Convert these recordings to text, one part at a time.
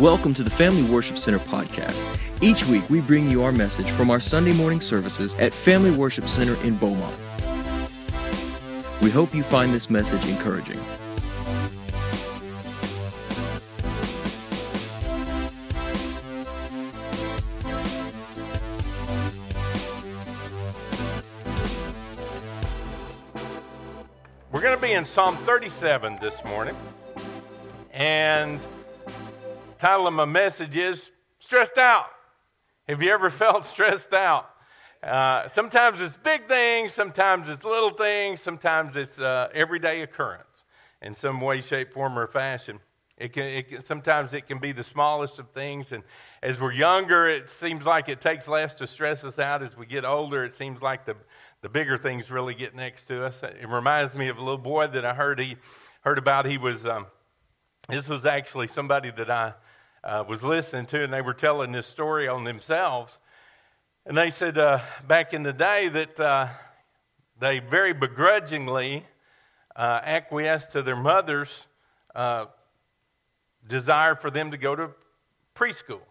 Welcome to the Family Worship Center podcast. Each week, we bring you our message from our Sunday morning services at Family Worship Center in Beaumont. We hope you find this message encouraging. We're going to be in Psalm 37 this morning. And title of my message is Stressed Out. Have you ever felt stressed out? Uh, sometimes it's big things, sometimes it's little things, sometimes it's uh, everyday occurrence in some way, shape, form, or fashion. It can, it can, sometimes it can be the smallest of things, and as we're younger, it seems like it takes less to stress us out. As we get older, it seems like the, the bigger things really get next to us. It reminds me of a little boy that I heard he heard about. He was um, this was actually somebody that I uh, was listening to, and they were telling this story on themselves. And they said uh, back in the day that uh, they very begrudgingly uh, acquiesced to their mother's uh, desire for them to go to preschool.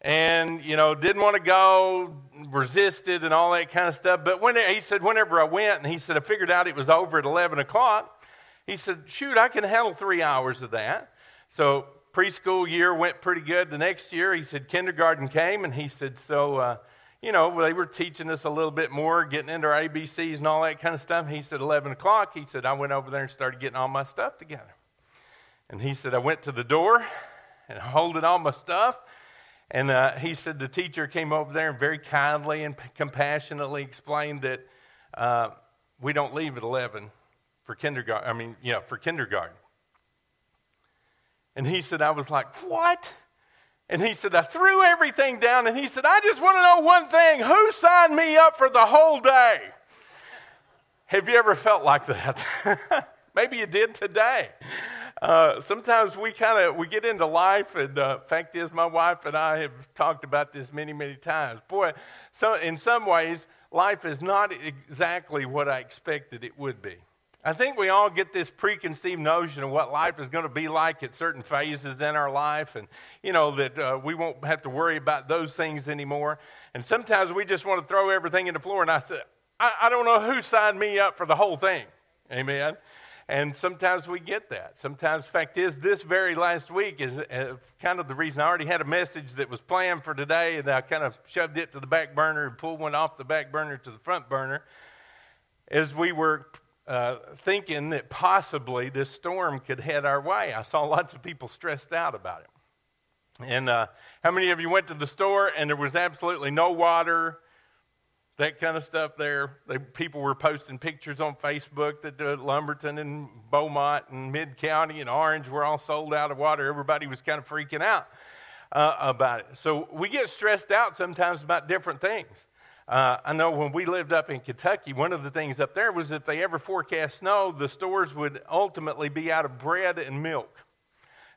And, you know, didn't want to go, resisted, and all that kind of stuff. But when he said, whenever I went, and he said, I figured out it was over at 11 o'clock, he said, shoot, I can handle three hours of that. So preschool year went pretty good. The next year, he said kindergarten came, and he said, so, uh, you know, they were teaching us a little bit more, getting into our ABCs and all that kind of stuff. He said, 11 o'clock, he said, I went over there and started getting all my stuff together. And he said, I went to the door and holding all my stuff. And uh, he said, the teacher came over there and very kindly and compassionately explained that uh, we don't leave at 11 for kindergarten. I mean, yeah, for kindergarten. And he said, I was like, What? And he said, I threw everything down. And he said, I just want to know one thing who signed me up for the whole day? Have you ever felt like that? Maybe you did today. Uh, sometimes we kind of we get into life, and uh, fact is, my wife and I have talked about this many, many times. Boy, so in some ways, life is not exactly what I expected it would be. I think we all get this preconceived notion of what life is going to be like at certain phases in our life, and you know that uh, we won't have to worry about those things anymore. And sometimes we just want to throw everything in the floor. And I said, I, I don't know who signed me up for the whole thing. Amen. And sometimes we get that. Sometimes, fact is, this very last week is uh, kind of the reason I already had a message that was planned for today, and I kind of shoved it to the back burner and pulled one off the back burner to the front burner. As we were uh, thinking that possibly this storm could head our way. I saw lots of people stressed out about it. And uh, how many of you went to the store and there was absolutely no water, that kind of stuff there? They, people were posting pictures on Facebook that uh, Lumberton and Beaumont and Mid County and Orange were all sold out of water. Everybody was kind of freaking out uh, about it. So we get stressed out sometimes about different things. Uh, I know when we lived up in Kentucky, one of the things up there was if they ever forecast snow, the stores would ultimately be out of bread and milk.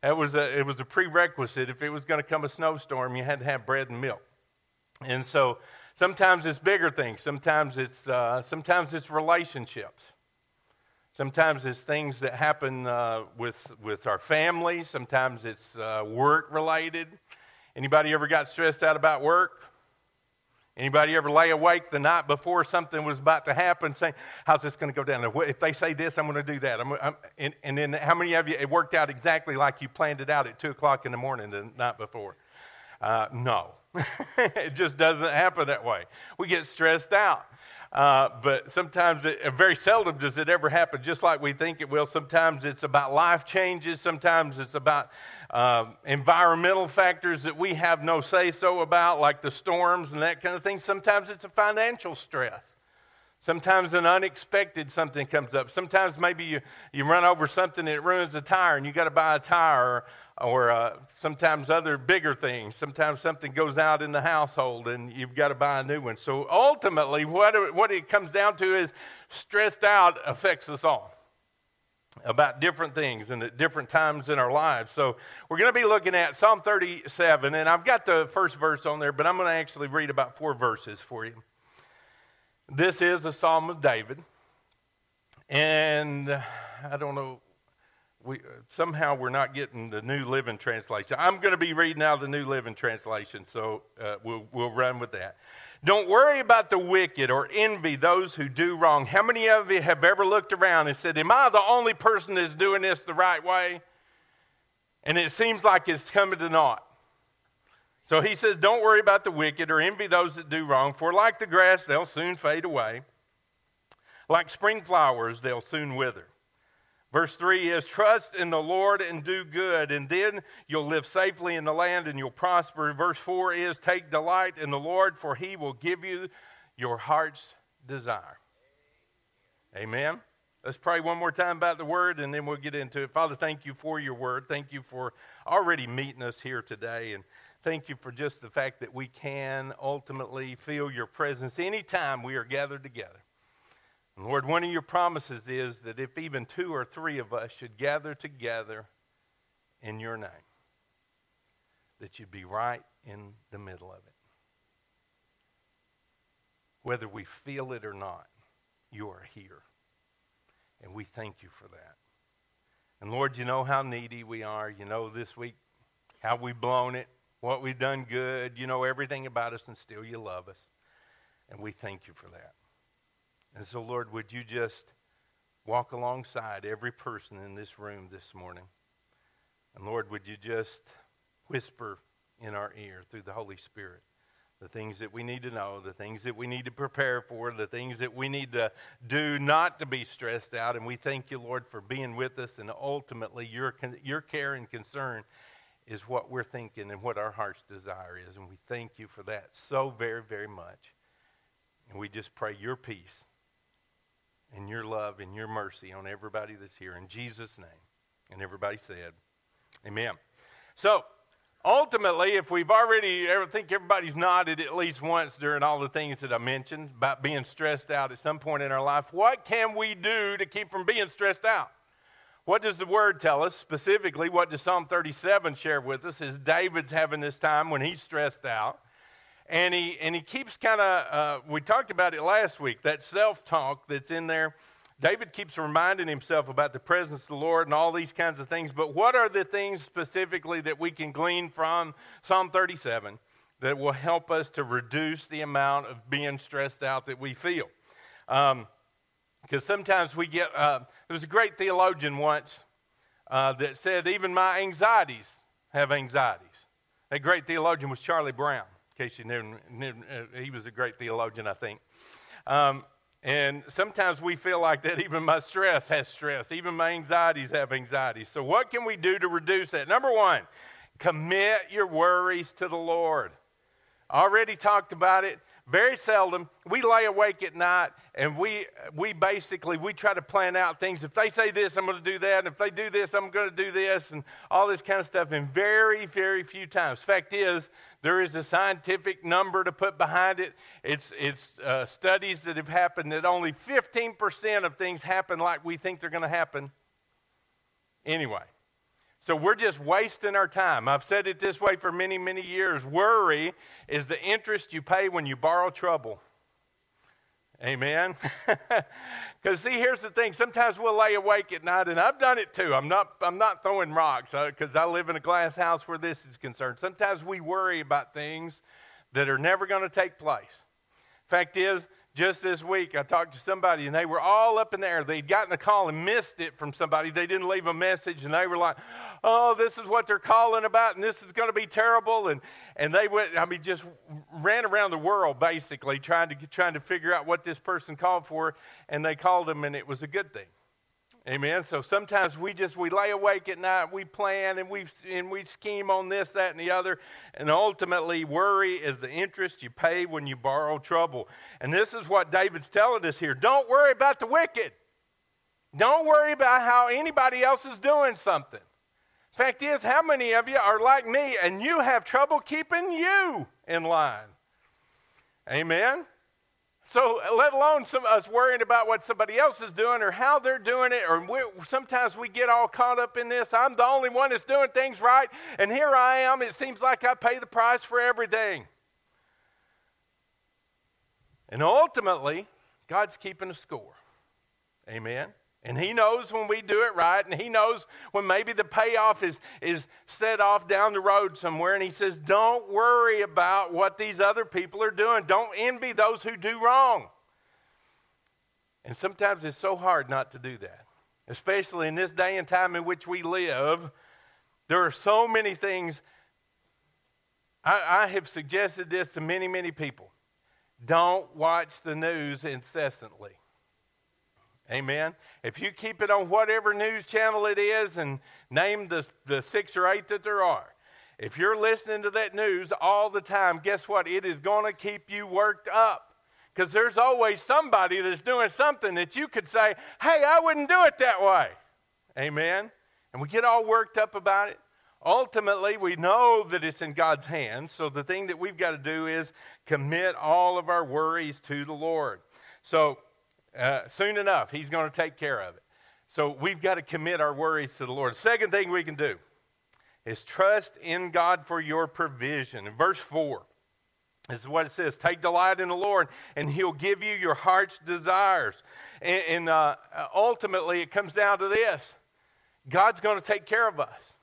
It was a, it was a prerequisite. If it was going to come a snowstorm, you had to have bread and milk. And so sometimes it's bigger things. Sometimes it's, uh, sometimes it's relationships. Sometimes it's things that happen uh, with, with our families. Sometimes it's uh, work related. Anybody ever got stressed out about work? Anybody ever lay awake the night before something was about to happen saying, how's this going to go down? If they say this, I'm going to do that. I'm, I'm, and, and, then how many of you, it worked out exactly like you planned it out at 2 o'clock in the morning the night before? Uh, no. it just doesn't happen that way. We get stressed out. Uh, but sometimes, it, very seldom does it ever happen just like we think it will. Sometimes it's about life changes. Sometimes it's about uh, environmental factors that we have no say so about, like the storms and that kind of thing. Sometimes it's a financial stress. Sometimes an unexpected something comes up. Sometimes maybe you, you run over something it ruins a tire and you got to buy a tire, or, or uh, sometimes other bigger things. Sometimes something goes out in the household and you've got to buy a new one. So ultimately, what what it comes down to is stressed out affects us all about different things and at different times in our lives. So we're going to be looking at Psalm 37, and I've got the first verse on there, but I'm going to actually read about four verses for you. This is a Psalm of David, and I don't know we, somehow we're not getting the New Living Translation. I'm going to be reading out the New Living Translation, so uh, we'll, we'll run with that. Don't worry about the wicked or envy those who do wrong. How many of you have ever looked around and said, Am I the only person that's doing this the right way? And it seems like it's coming to naught. So he says, Don't worry about the wicked or envy those that do wrong, for like the grass, they'll soon fade away. Like spring flowers, they'll soon wither. Verse 3 is trust in the Lord and do good, and then you'll live safely in the land and you'll prosper. Verse 4 is take delight in the Lord, for he will give you your heart's desire. Amen. Let's pray one more time about the word and then we'll get into it. Father, thank you for your word. Thank you for already meeting us here today. And thank you for just the fact that we can ultimately feel your presence anytime we are gathered together. Lord, one of your promises is that if even two or three of us should gather together in your name, that you'd be right in the middle of it. Whether we feel it or not, you are here. And we thank you for that. And Lord, you know how needy we are. You know this week how we've blown it, what we've done good. You know everything about us, and still you love us. And we thank you for that. And so, Lord, would you just walk alongside every person in this room this morning? And Lord, would you just whisper in our ear through the Holy Spirit the things that we need to know, the things that we need to prepare for, the things that we need to do not to be stressed out. And we thank you, Lord, for being with us. And ultimately, your, your care and concern is what we're thinking and what our heart's desire is. And we thank you for that so very, very much. And we just pray your peace and your love and your mercy on everybody that's here. In Jesus' name. And everybody said, Amen. So, ultimately, if we've already, I think everybody's nodded at least once during all the things that I mentioned about being stressed out at some point in our life, what can we do to keep from being stressed out? What does the word tell us? Specifically, what does Psalm 37 share with us? Is David's having this time when he's stressed out and he and he keeps kind of uh, we talked about it last week that self-talk that's in there. David keeps reminding himself about the presence of the lord and all these kinds of things but what are the things specifically that we can glean from psalm 37 that will help us to reduce the amount of being stressed out that we feel? Because um, sometimes we get uh, there was a great theologian once uh, that said even my anxieties have anxieties. That great theologian was charlie brown case you never, never uh, he was a great theologian, I think. Um, and sometimes we feel like that even my stress has stress, even my anxieties have anxiety. So, what can we do to reduce that? Number one, commit your worries to the Lord. Already talked about it very seldom we lay awake at night and we we basically we try to plan out things if they say this i'm going to do that and if they do this i'm going to do this and all this kind of stuff and very very few times fact is there is a scientific number to put behind it it's it's uh, studies that have happened that only 15% of things happen like we think they're going to happen anyway so we're just wasting our time. I've said it this way for many, many years. Worry is the interest you pay when you borrow trouble. Amen. Because see, here's the thing. Sometimes we'll lay awake at night, and I've done it too. I'm not. I'm not throwing rocks because uh, I live in a glass house where this is concerned. Sometimes we worry about things that are never going to take place. Fact is, just this week, I talked to somebody and they were all up in the air. They'd gotten a call and missed it from somebody. They didn't leave a message and they were like, oh, this is what they're calling about and this is going to be terrible. And, and they went, I mean, just ran around the world basically trying to, trying to figure out what this person called for. And they called them and it was a good thing. Amen. So sometimes we just we lay awake at night, we plan and we and we scheme on this, that, and the other, and ultimately worry is the interest you pay when you borrow trouble. And this is what David's telling us here. Don't worry about the wicked. Don't worry about how anybody else is doing something. Fact is, how many of you are like me and you have trouble keeping you in line? Amen. So, let alone some us worrying about what somebody else is doing or how they're doing it, or sometimes we get all caught up in this. I'm the only one that's doing things right, and here I am. It seems like I pay the price for everything. And ultimately, God's keeping a score. Amen. And he knows when we do it right, and he knows when maybe the payoff is, is set off down the road somewhere. And he says, Don't worry about what these other people are doing. Don't envy those who do wrong. And sometimes it's so hard not to do that, especially in this day and time in which we live. There are so many things. I, I have suggested this to many, many people. Don't watch the news incessantly. Amen. If you keep it on whatever news channel it is and name the, the six or eight that there are, if you're listening to that news all the time, guess what? It is going to keep you worked up. Because there's always somebody that's doing something that you could say, hey, I wouldn't do it that way. Amen. And we get all worked up about it. Ultimately, we know that it's in God's hands. So the thing that we've got to do is commit all of our worries to the Lord. So uh, soon enough, He's going to take care of it. So we've got to commit our worries to the Lord. Second thing we can do is trust in God for your provision. In verse 4, this is what it says Take delight in the Lord, and He'll give you your heart's desires. And, and uh, ultimately, it comes down to this God's going to take care of us.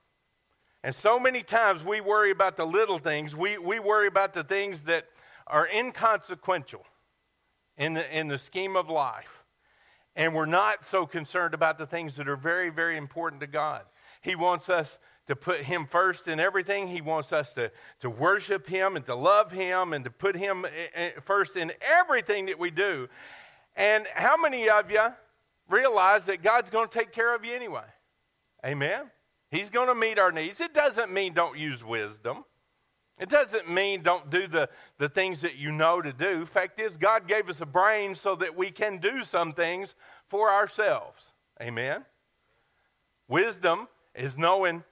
And so many times we worry about the little things, we, we worry about the things that are inconsequential in the, in the scheme of life. And we're not so concerned about the things that are very, very important to God. He wants us to put Him first in everything. He wants us to, to worship Him and to love Him and to put Him eh, eh, first in everything that we do. And how many of you realize that God's going to take care of you anyway? Amen? He's going to meet our needs. It doesn't mean don't use wisdom. It doesn't mean don't do the, the things that you know to do. Fact is, God gave us a brain so that we can do some things for ourselves. Amen? Wisdom is knowing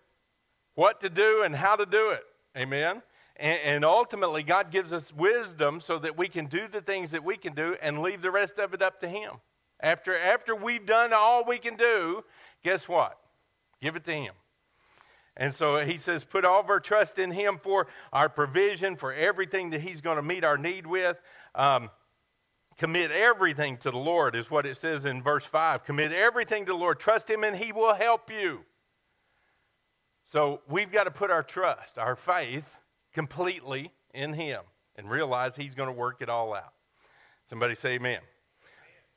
what to do and how to do it. Amen? And, and ultimately, God gives us wisdom so that we can do the things that we can do and leave the rest of it up to Him. After, after we've done all we can do, guess what? Give it to Him. And so he says, put all of our trust in him for our provision, for everything that he's going to meet our need with. Um, commit everything to the Lord, is what it says in verse 5. Commit everything to the Lord. Trust him, and he will help you. So we've got to put our trust, our faith, completely in him and realize he's going to work it all out. Somebody say amen.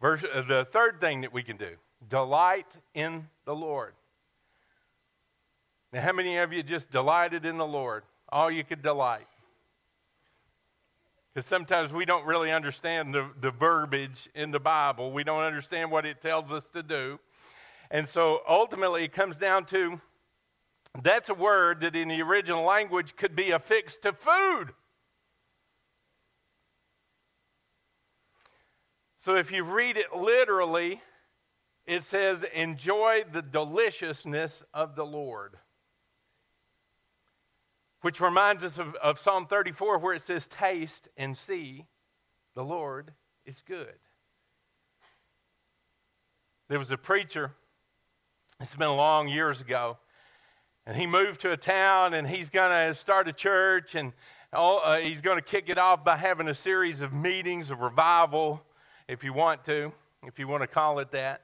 Verse, uh, the third thing that we can do delight in the Lord. Now, how many of you just delighted in the Lord? All you could delight. Because sometimes we don't really understand the, the verbiage in the Bible, we don't understand what it tells us to do. And so ultimately, it comes down to that's a word that in the original language could be affixed to food. So if you read it literally, it says, Enjoy the deliciousness of the Lord which reminds us of, of Psalm 34, where it says, Taste and see the Lord is good. There was a preacher, it's been long years ago, and he moved to a town and he's going to start a church and all, uh, he's going to kick it off by having a series of meetings of revival, if you want to, if you want to call it that.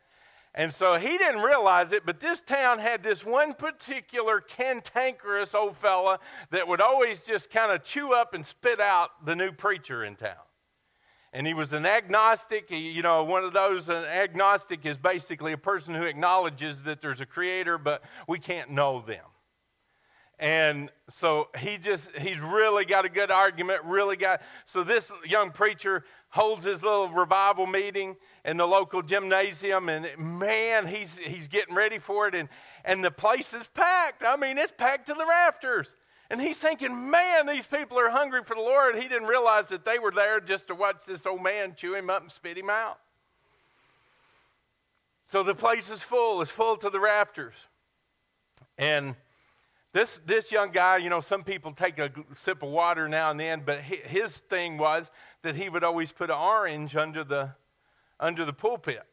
And so he didn't realize it, but this town had this one particular cantankerous old fella that would always just kind of chew up and spit out the new preacher in town. And he was an agnostic, you know, one of those, an agnostic is basically a person who acknowledges that there's a creator, but we can't know them. And so he just, he's really got a good argument, really got, so this young preacher holds his little revival meeting in the local gymnasium, and man, he's, he's getting ready for it, and, and the place is packed. I mean, it's packed to the rafters. And he's thinking, man, these people are hungry for the Lord. He didn't realize that they were there just to watch this old man chew him up and spit him out. So the place is full, it's full to the rafters. And this, this young guy, you know, some people take a sip of water now and then, but his thing was that he would always put an orange under the, under the pulpit.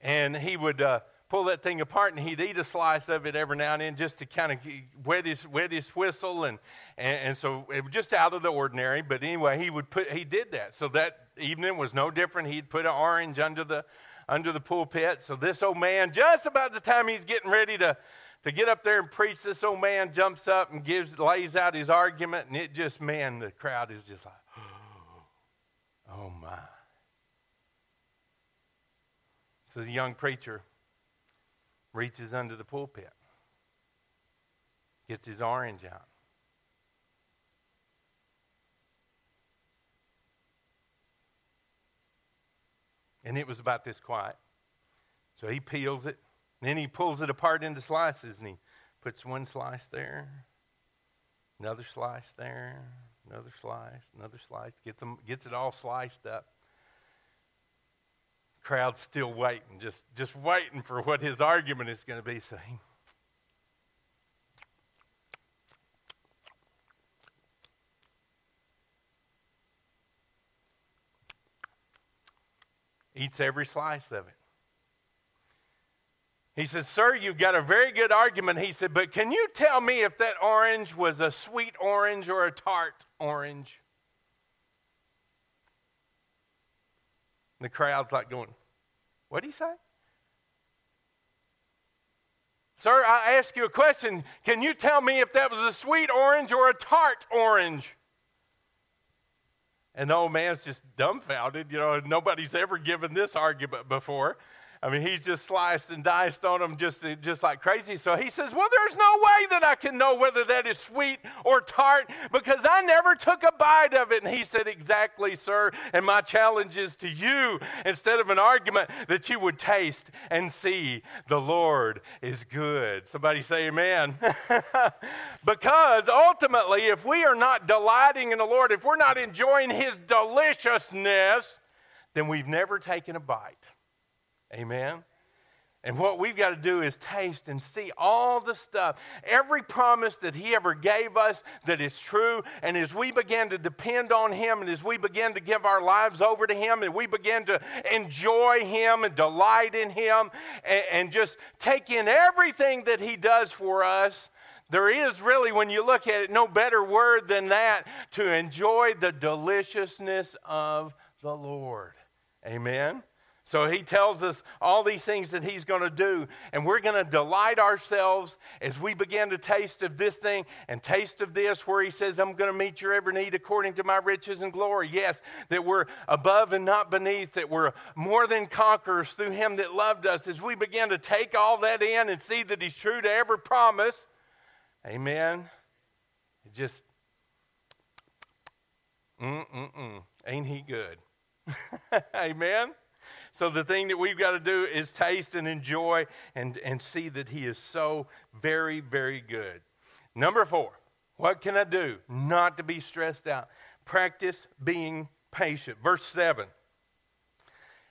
And he would uh, pull that thing apart and he'd eat a slice of it every now and then just to kind of wet his, wet his whistle. And, and, and so it was just out of the ordinary. But anyway, he would put, he did that. So that evening was no different. He'd put an orange under the, under the pulpit. So this old man, just about the time he's getting ready to, to get up there and preach, this old man jumps up and gives lays out his argument, and it just, man, the crowd is just like, oh my. So the young preacher reaches under the pulpit, gets his orange out. And it was about this quiet. So he peels it, then he pulls it apart into slices, and he puts one slice there, another slice there, another slice, another slice, gets, them, gets it all sliced up crowd's still waiting, just, just waiting for what his argument is going to be. So he eats every slice of it. He says, Sir, you've got a very good argument. He said, But can you tell me if that orange was a sweet orange or a tart orange? the crowd's like going, what did he say? Sir, I ask you a question. Can you tell me if that was a sweet orange or a tart orange? And the old man's just dumbfounded. You know, nobody's ever given this argument before. I mean, he's just sliced and diced on them just, just like crazy. So he says, Well, there's no way that I can know whether that is sweet or tart because I never took a bite of it. And he said, Exactly, sir. And my challenge is to you, instead of an argument, that you would taste and see the Lord is good. Somebody say, Amen. because ultimately, if we are not delighting in the Lord, if we're not enjoying his deliciousness, then we've never taken a bite. Amen. And what we've got to do is taste and see all the stuff, every promise that He ever gave us that is true. And as we begin to depend on Him, and as we begin to give our lives over to Him, and we begin to enjoy Him and delight in Him, and, and just take in everything that He does for us, there is really, when you look at it, no better word than that to enjoy the deliciousness of the Lord. Amen. So he tells us all these things that he's going to do, and we're going to delight ourselves as we begin to taste of this thing and taste of this, where he says, I'm going to meet your every need according to my riches and glory. Yes, that we're above and not beneath, that we're more than conquerors through him that loved us. As we begin to take all that in and see that he's true to every promise, amen. It just, mm-mm-mm, ain't he good? amen. So the thing that we've got to do is taste and enjoy and, and see that He is so very, very good. Number four, what can I do not to be stressed out? Practice being patient. Verse 7.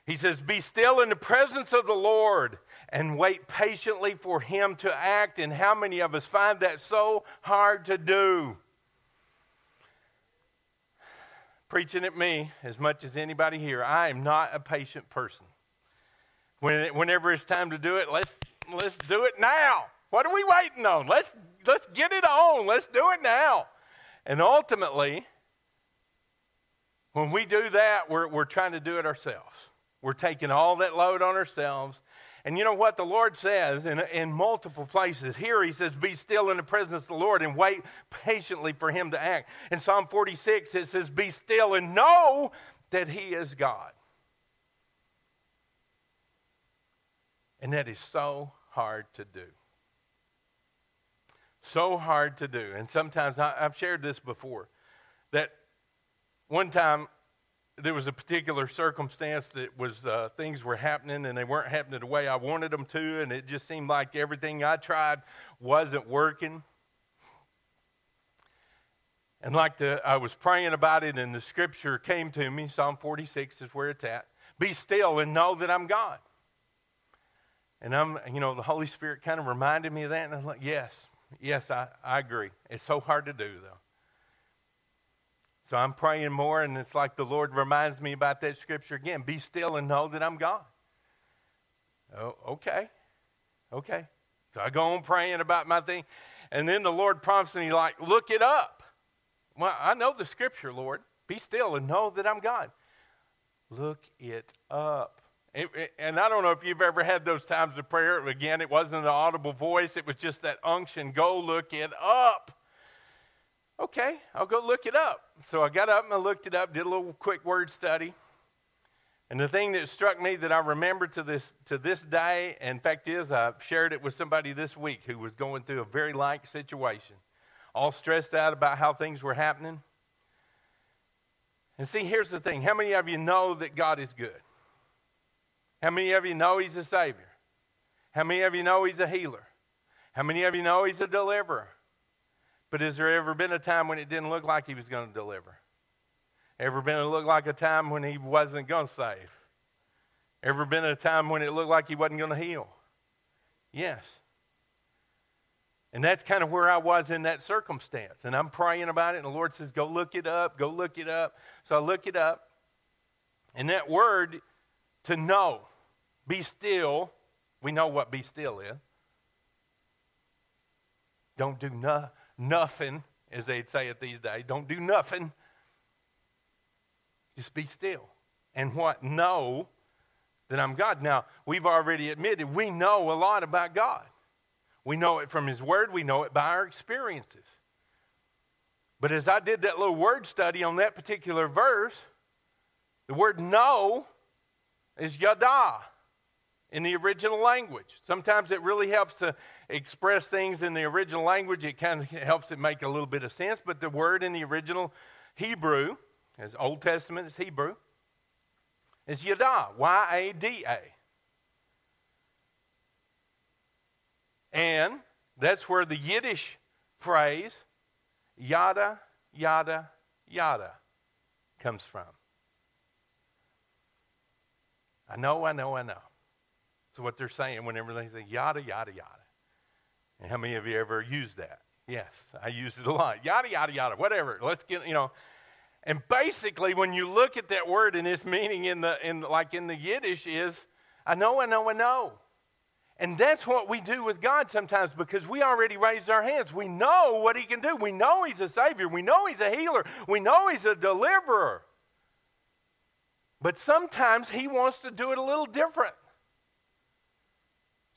He says, Be still in the presence of the Lord and wait patiently for Him to act. And how many of us find that so hard to do? Preaching at me as much as anybody here. I am not a patient person. When, whenever it's time to do it, let's, let's do it now. What are we waiting on? Let's, let's get it on. Let's do it now. And ultimately, when we do that, we're, we're trying to do it ourselves. We're taking all that load on ourselves and you know what the Lord says in, in multiple places? Here he says, Be still in the presence of the Lord and wait patiently for him to act. In Psalm 46, it says, Be still and know that he is God. And that is so hard to do. So hard to do. And sometimes I, I've shared this before that one time there was a particular circumstance that was uh, things were happening and they weren't happening the way I wanted them to, and it just seemed like everything I tried wasn't working. And like the, I was praying about it, and the scripture came to me. Psalm 46 is where it's at. Be still and know that I'm God. And I'm, you know, the Holy Spirit kind of reminded me of that, and I'm like, yes, yes, I, I agree. It's so hard to do, though. So I'm praying more, and it's like the Lord reminds me about that scripture again be still and know that I'm God. Oh, okay. Okay. So I go on praying about my thing, and then the Lord prompts me, like, look it up. Well, I know the scripture, Lord. Be still and know that I'm God. Look it up. It, it, and I don't know if you've ever had those times of prayer. Again, it wasn't an audible voice, it was just that unction go look it up. Okay, I'll go look it up. So I got up and I looked it up, did a little quick word study. And the thing that struck me that I remember to this, to this day, in fact, is I shared it with somebody this week who was going through a very like situation, all stressed out about how things were happening. And see, here's the thing how many of you know that God is good? How many of you know He's a Savior? How many of you know He's a healer? How many of you know He's a deliverer? But has there ever been a time when it didn't look like He was going to deliver? Ever been a look like a time when He wasn't going to save? Ever been a time when it looked like He wasn't going to heal? Yes. And that's kind of where I was in that circumstance. And I'm praying about it, and the Lord says, Go look it up, go look it up. So I look it up. And that word to know. Be still. We know what be still is. Don't do no, nothing, as they'd say it these days. Don't do nothing. Just be still. And what? Know that I'm God. Now, we've already admitted we know a lot about God. We know it from His Word, we know it by our experiences. But as I did that little word study on that particular verse, the word know is yada in the original language. Sometimes it really helps to express things in the original language. It kind of helps it make a little bit of sense. But the word in the original Hebrew, as Old Testament is Hebrew, is yada, Y A D A. And that's where the Yiddish phrase, yada, yada, yada, comes from. I know, I know, I know. What they're saying whenever they say yada, yada, yada. And how many of you ever used that? Yes, I use it a lot. Yada, yada, yada, whatever. Let's get, you know. And basically, when you look at that word and its meaning in the, in, like in the Yiddish is, I know, I know, I know. And that's what we do with God sometimes because we already raised our hands. We know what He can do. We know He's a Savior. We know He's a healer. We know He's a deliverer. But sometimes he wants to do it a little different.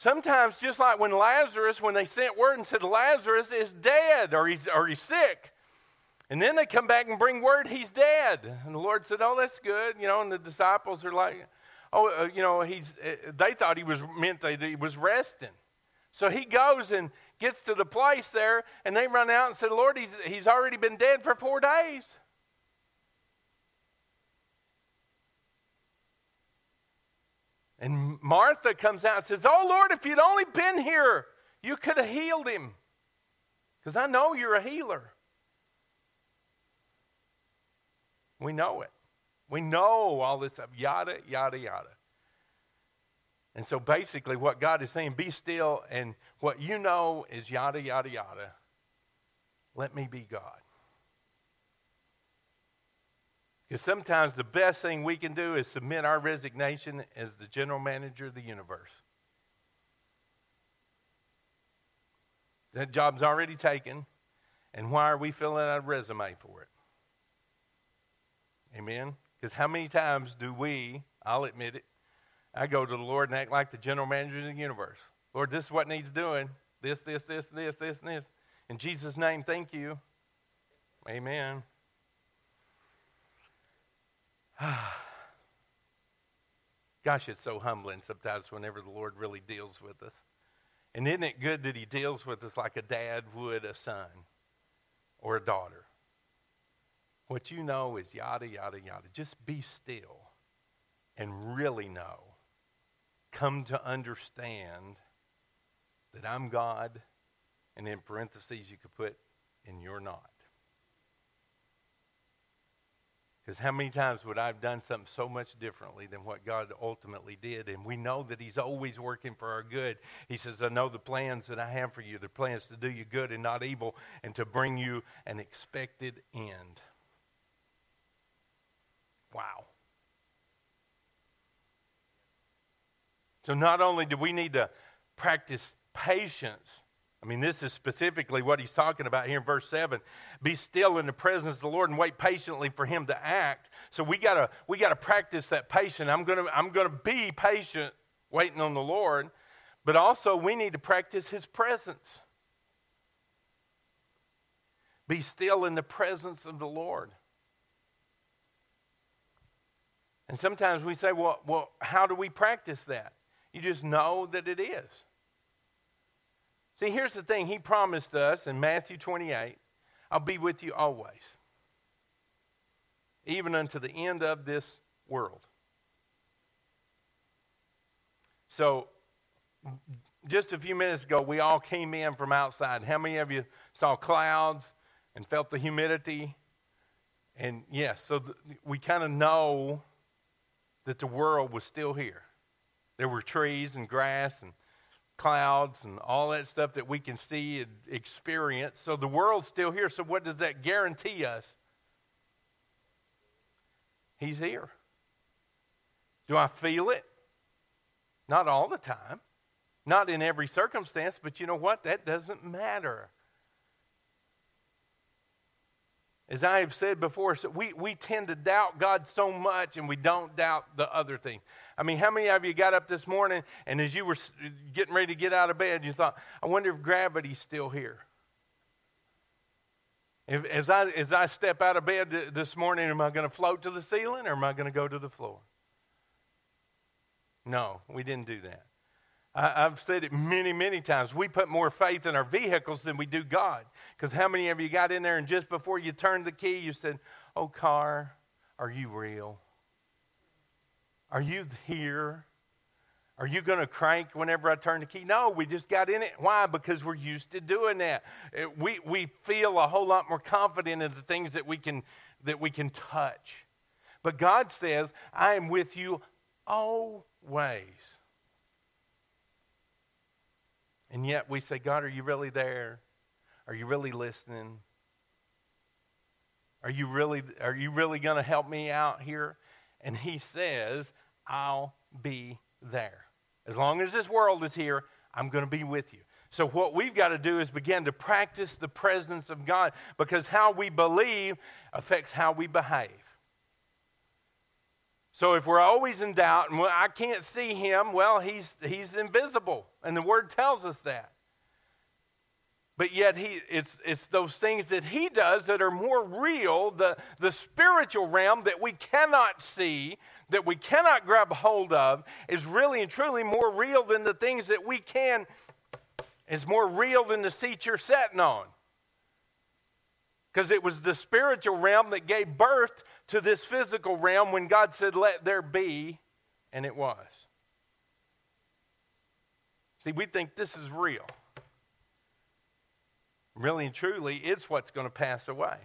Sometimes, just like when Lazarus, when they sent word and said Lazarus is dead or he's, or he's sick, and then they come back and bring word he's dead. And the Lord said, Oh, that's good. You know, and the disciples are like, Oh, uh, you know, he's, uh, they thought he was meant that he was resting. So he goes and gets to the place there, and they run out and said, Lord, he's, he's already been dead for four days. And Martha comes out and says, Oh Lord, if you'd only been here, you could have healed him. Because I know you're a healer. We know it. We know all this stuff, yada, yada, yada. And so basically, what God is saying, be still, and what you know is yada, yada, yada. Let me be God. Because sometimes the best thing we can do is submit our resignation as the general manager of the universe. That job's already taken, and why are we filling out a resume for it? Amen? Because how many times do we, I'll admit it, I go to the Lord and act like the general manager of the universe. Lord, this is what needs doing. This, this, this, this, this, and this. In Jesus' name, thank you. Amen. Gosh, it's so humbling sometimes whenever the Lord really deals with us. And isn't it good that He deals with us like a dad would a son or a daughter? What you know is yada, yada, yada. Just be still and really know. Come to understand that I'm God, and in parentheses, you could put, and you're not. Because how many times would I have done something so much differently than what God ultimately did? And we know that He's always working for our good. He says, I know the plans that I have for you. They're plans to do you good and not evil, and to bring you an expected end. Wow. So not only do we need to practice patience I mean, this is specifically what he's talking about here in verse 7. Be still in the presence of the Lord and wait patiently for him to act. So we gotta we gotta practice that patience. I'm gonna I'm gonna be patient waiting on the Lord, but also we need to practice his presence. Be still in the presence of the Lord. And sometimes we say, well, well, how do we practice that? You just know that it is. See, here's the thing He promised us in Matthew 28 I'll be with you always, even unto the end of this world. So, just a few minutes ago, we all came in from outside. How many of you saw clouds and felt the humidity? And yes, so th- we kind of know that the world was still here. There were trees and grass and clouds and all that stuff that we can see and experience. So the world's still here. So what does that guarantee us? He's here. Do I feel it? Not all the time. Not in every circumstance, but you know what? That doesn't matter. As I have said before, so we, we tend to doubt God so much and we don't doubt the other thing. I mean, how many of you got up this morning and as you were getting ready to get out of bed, you thought, I wonder if gravity's still here? If, as, I, as I step out of bed this morning, am I going to float to the ceiling or am I going to go to the floor? No, we didn't do that. I, have said it many, many times. We put more faith in our vehicles than we do God. Because how many of you got in there and just before you turned the key, you said, Oh, car, are you real? Are you here? Are you going to crank whenever I turn the key? No, we just got in it. Why? Because we're used to doing that. We, we feel a whole lot more confident in the things that we can, that we can touch. But God says, I am with you always. And yet we say, God, are you really there? Are you really listening? Are you really, are you really going to help me out here? And he says, I'll be there. As long as this world is here, I'm going to be with you. So, what we've got to do is begin to practice the presence of God because how we believe affects how we behave. So, if we're always in doubt and I can't see him, well, he's, he's invisible. And the word tells us that but yet he, it's, it's those things that he does that are more real, the, the spiritual realm that we cannot see, that we cannot grab hold of, is really and truly more real than the things that we can, is more real than the seat you're sitting on. Because it was the spiritual realm that gave birth to this physical realm when God said, Let there be, and it was. See, we think this is real really and truly, it's what's going to pass away.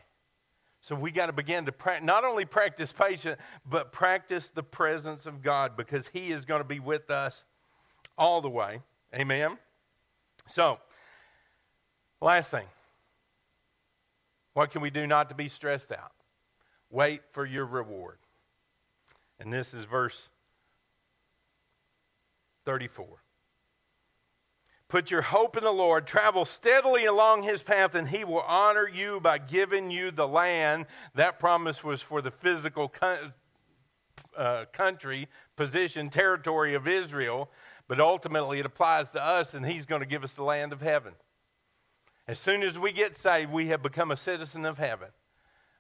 So we got to begin to pra- not only practice patience, but practice the presence of God because He is going to be with us all the way. Amen. So, last thing. What can we do not to be stressed out? Wait for your reward. And this is verse 34. Put your hope in the Lord. Travel steadily along his path, and he will honor you by giving you the land. That promise was for the physical uh, country, position, territory of Israel, but ultimately it applies to us, and he's going to give us the land of heaven. As soon as we get saved, we have become a citizen of heaven.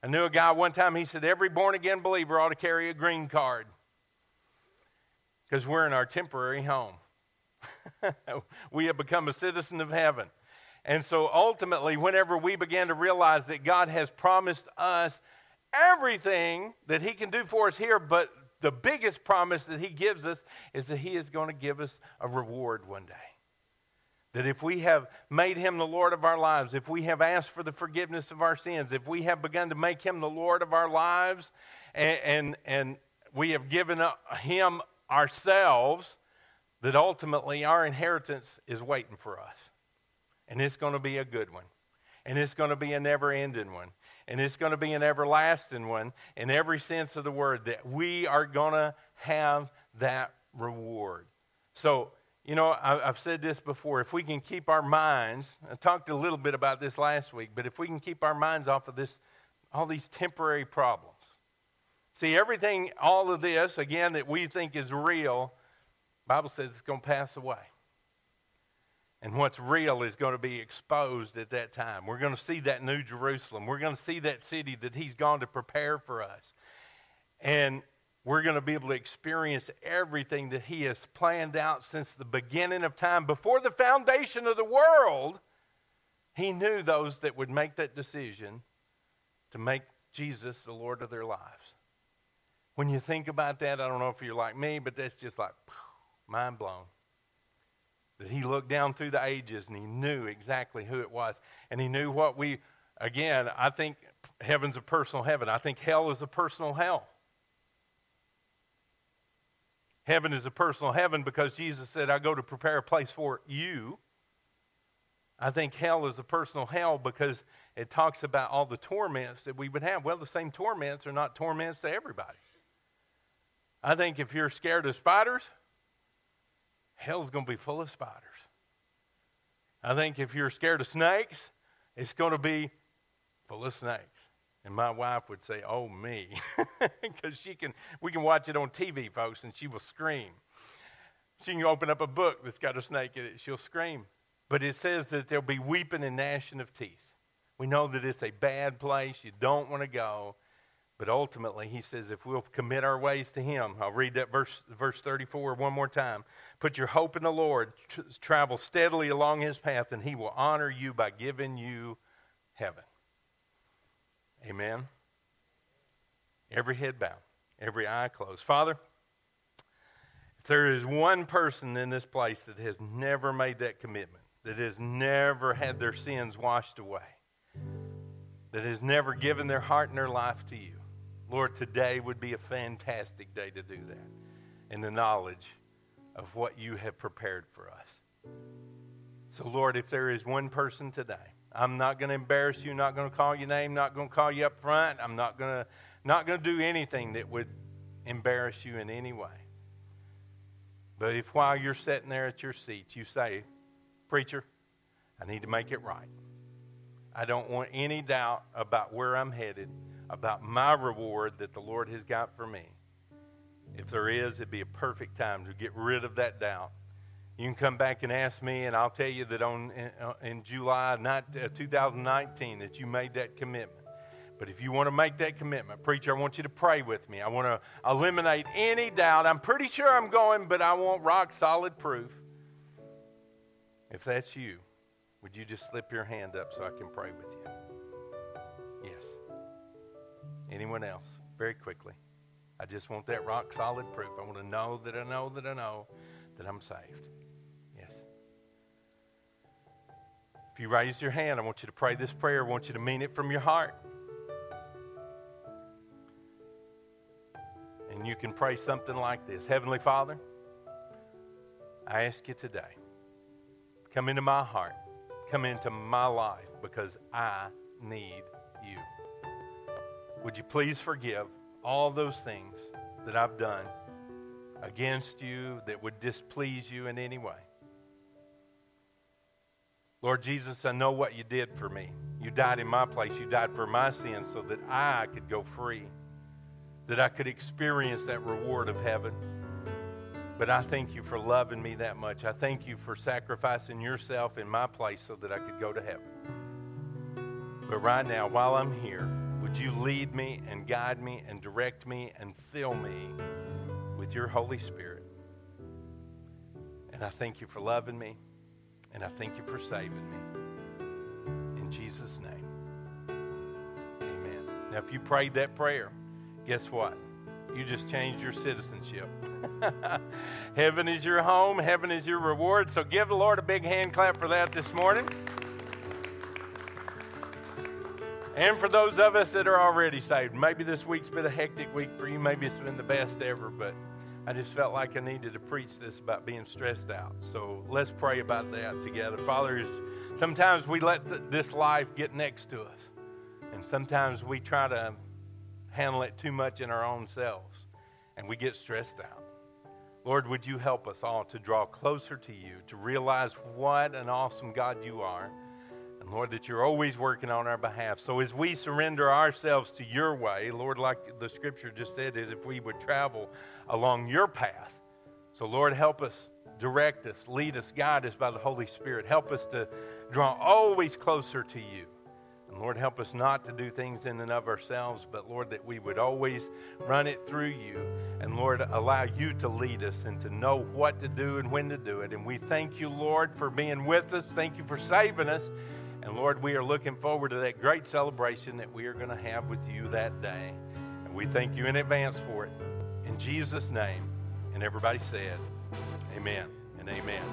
I knew a guy one time, he said, Every born again believer ought to carry a green card because we're in our temporary home. we have become a citizen of heaven. And so ultimately, whenever we began to realize that God has promised us everything that He can do for us here, but the biggest promise that He gives us is that He is going to give us a reward one day. That if we have made Him the Lord of our lives, if we have asked for the forgiveness of our sins, if we have begun to make Him the Lord of our lives, and, and, and we have given Him ourselves, that ultimately our inheritance is waiting for us. And it's going to be a good one. And it's going to be a never ending one. And it's going to be an everlasting one in every sense of the word that we are going to have that reward. So You know, I, have said this before. If we can keep our minds, I talked a little bit about this last week, but if we can keep our minds off of this, all these temporary problems. See, everything, all of this, again, that we think is real, Bible says it's going to pass away. And what's real is going to be exposed at that time. We're going to see that new Jerusalem. We're going to see that city that He's gone to prepare for us. And we're going to be able to experience everything that He has planned out since the beginning of time. Before the foundation of the world, He knew those that would make that decision to make Jesus the Lord of their lives. When you think about that, I don't know if you're like me, but that's just like mind blown. That He looked down through the ages and He knew exactly who it was. And He knew what we, again, I think heaven's a personal heaven. I think hell is a personal hell. Heaven is a personal heaven because Jesus said, I go to prepare a place for you. I think hell is a personal hell because it talks about all the torments that we would have. Well, the same torments are not torments to everybody. I think if you're scared of spiders, hell's going to be full of spiders. I think if you're scared of snakes, it's going to be full of snakes. And my wife would say, "Oh me," because she can. We can watch it on TV, folks, and she will scream. She can open up a book that's got a snake in it. She'll scream. But it says that there'll be weeping and gnashing of teeth. We know that it's a bad place. You don't want to go. But ultimately, he says, if we'll commit our ways to him, I'll read that verse, verse 34 one more time. Put your hope in the Lord, travel steadily along his path, and he will honor you by giving you heaven. Amen. Every head bowed, every eye closed. Father, if there is one person in this place that has never made that commitment, that has never had their sins washed away, that has never given their heart and their life to you, Lord, today would be a fantastic day to do that in the knowledge of what you have prepared for us. So, Lord, if there is one person today I'm not going to embarrass you, not going to call your name, not going to call you up front. I'm not going to not going to do anything that would embarrass you in any way. But if while you're sitting there at your seat, you say, Preacher, I need to make it right. I don't want any doubt about where I'm headed, about my reward that the Lord has got for me. If there is, it'd be a perfect time to get rid of that doubt you can come back and ask me, and I'll tell you that on in, uh, July not, uh, 2019 that you made that commitment. But if you want to make that commitment, preacher, I want you to pray with me. I want to eliminate any doubt. I'm pretty sure I'm going, but I want rock solid proof. If that's you, would you just slip your hand up so I can pray with you? Yes. Anyone else? Very quickly. I just want that rock solid proof. I want to know that I know that I know that I'm saved. Yes. If you raise your hand, I want you to pray this prayer. I want you to mean it from your heart. And you can pray something like this Heavenly Father, I ask you today, come into my heart, come into my life because I need you. Would you please forgive all those things that I've done against you that would displease you in any way? Lord Jesus, I know what you did for me. You died in my place. You died for my sins so that I could go free, that I could experience that reward of heaven. But I thank you for loving me that much. I thank you for sacrificing yourself in my place so that I could go to heaven. But right now, while I'm here, would you lead me and guide me and direct me and fill me with your Holy Spirit? And I thank you for loving me. And I thank you for saving me. In Jesus' name. Amen. Now, if you prayed that prayer, guess what? You just changed your citizenship. heaven is your home, heaven is your reward. So give the Lord a big hand clap for that this morning. And for those of us that are already saved, maybe this week's been a hectic week for you. Maybe it's been the best ever, but I just felt like I needed to preach this about being stressed out. So let's pray about that together. Father, sometimes we let this life get next to us, and sometimes we try to handle it too much in our own selves, and we get stressed out. Lord, would you help us all to draw closer to you, to realize what an awesome God you are. And Lord, that you're always working on our behalf. So as we surrender ourselves to your way, Lord, like the scripture just said, is if we would travel along your path. So Lord, help us, direct us, lead us, guide us by the Holy Spirit. Help us to draw always closer to you. And Lord, help us not to do things in and of ourselves, but Lord, that we would always run it through you. And Lord, allow you to lead us and to know what to do and when to do it. And we thank you, Lord, for being with us. Thank you for saving us. And Lord, we are looking forward to that great celebration that we are going to have with you that day. And we thank you in advance for it. In Jesus' name. And everybody said, Amen and amen.